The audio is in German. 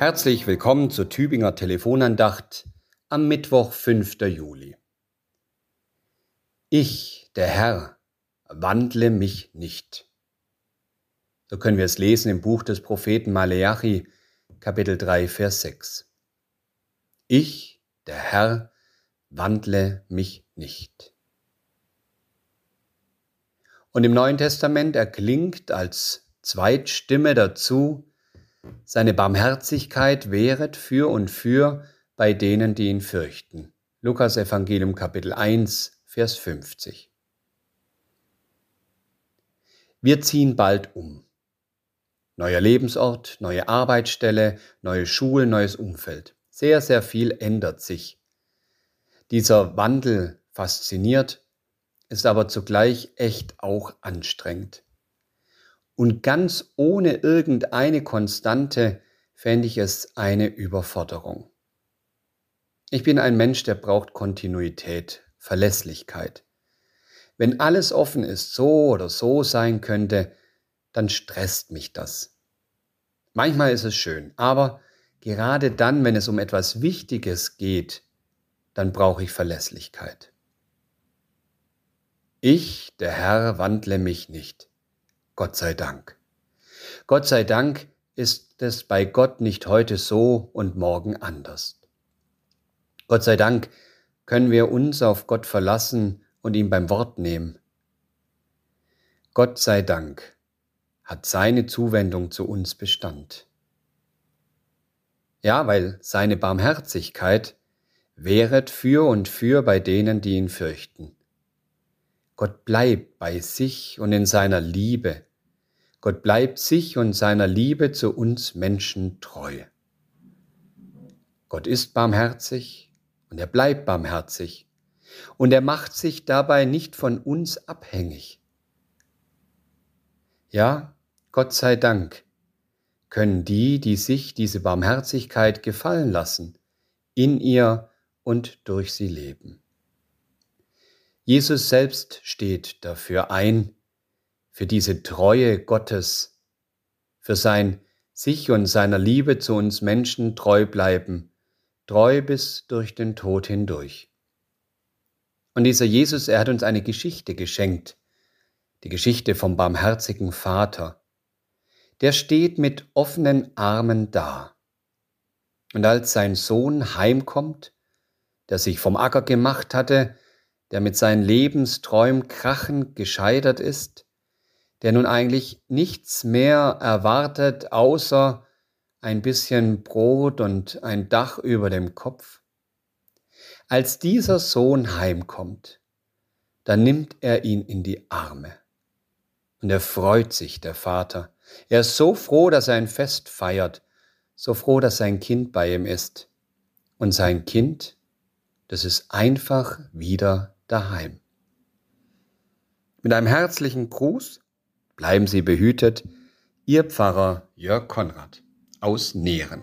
Herzlich willkommen zur Tübinger Telefonandacht am Mittwoch, 5. Juli. Ich, der Herr, wandle mich nicht. So können wir es lesen im Buch des Propheten Maleachi, Kapitel 3, Vers 6. Ich, der Herr, wandle mich nicht. Und im Neuen Testament erklingt als Zweitstimme dazu, seine Barmherzigkeit wäret für und für bei denen, die ihn fürchten. Lukas Evangelium Kapitel 1, Vers 50. Wir ziehen bald um. Neuer Lebensort, neue Arbeitsstelle, neue Schulen, neues Umfeld. Sehr, sehr viel ändert sich. Dieser Wandel fasziniert, ist aber zugleich echt auch anstrengend. Und ganz ohne irgendeine Konstante fände ich es eine Überforderung. Ich bin ein Mensch, der braucht Kontinuität, Verlässlichkeit. Wenn alles offen ist, so oder so sein könnte, dann stresst mich das. Manchmal ist es schön, aber gerade dann, wenn es um etwas Wichtiges geht, dann brauche ich Verlässlichkeit. Ich, der Herr, wandle mich nicht. Gott sei Dank. Gott sei Dank ist es bei Gott nicht heute so und morgen anders. Gott sei Dank können wir uns auf Gott verlassen und ihn beim Wort nehmen. Gott sei Dank hat seine Zuwendung zu uns Bestand. Ja, weil seine Barmherzigkeit wäret für und für bei denen, die ihn fürchten. Gott bleibt bei sich und in seiner Liebe Gott bleibt sich und seiner Liebe zu uns Menschen treu. Gott ist barmherzig und er bleibt barmherzig und er macht sich dabei nicht von uns abhängig. Ja, Gott sei Dank können die, die sich diese Barmherzigkeit gefallen lassen, in ihr und durch sie leben. Jesus selbst steht dafür ein, für diese Treue Gottes, für sein sich und seiner Liebe zu uns Menschen treu bleiben, treu bis durch den Tod hindurch. Und dieser Jesus, er hat uns eine Geschichte geschenkt, die Geschichte vom barmherzigen Vater. Der steht mit offenen Armen da. Und als sein Sohn heimkommt, der sich vom Acker gemacht hatte, der mit seinen Lebensträumen krachend gescheitert ist, der nun eigentlich nichts mehr erwartet, außer ein bisschen Brot und ein Dach über dem Kopf. Als dieser Sohn heimkommt, dann nimmt er ihn in die Arme. Und er freut sich, der Vater. Er ist so froh, dass er ein Fest feiert, so froh, dass sein Kind bei ihm ist. Und sein Kind, das ist einfach wieder daheim. Mit einem herzlichen Gruß Bleiben Sie behütet, Ihr Pfarrer Jörg Konrad aus Nähren.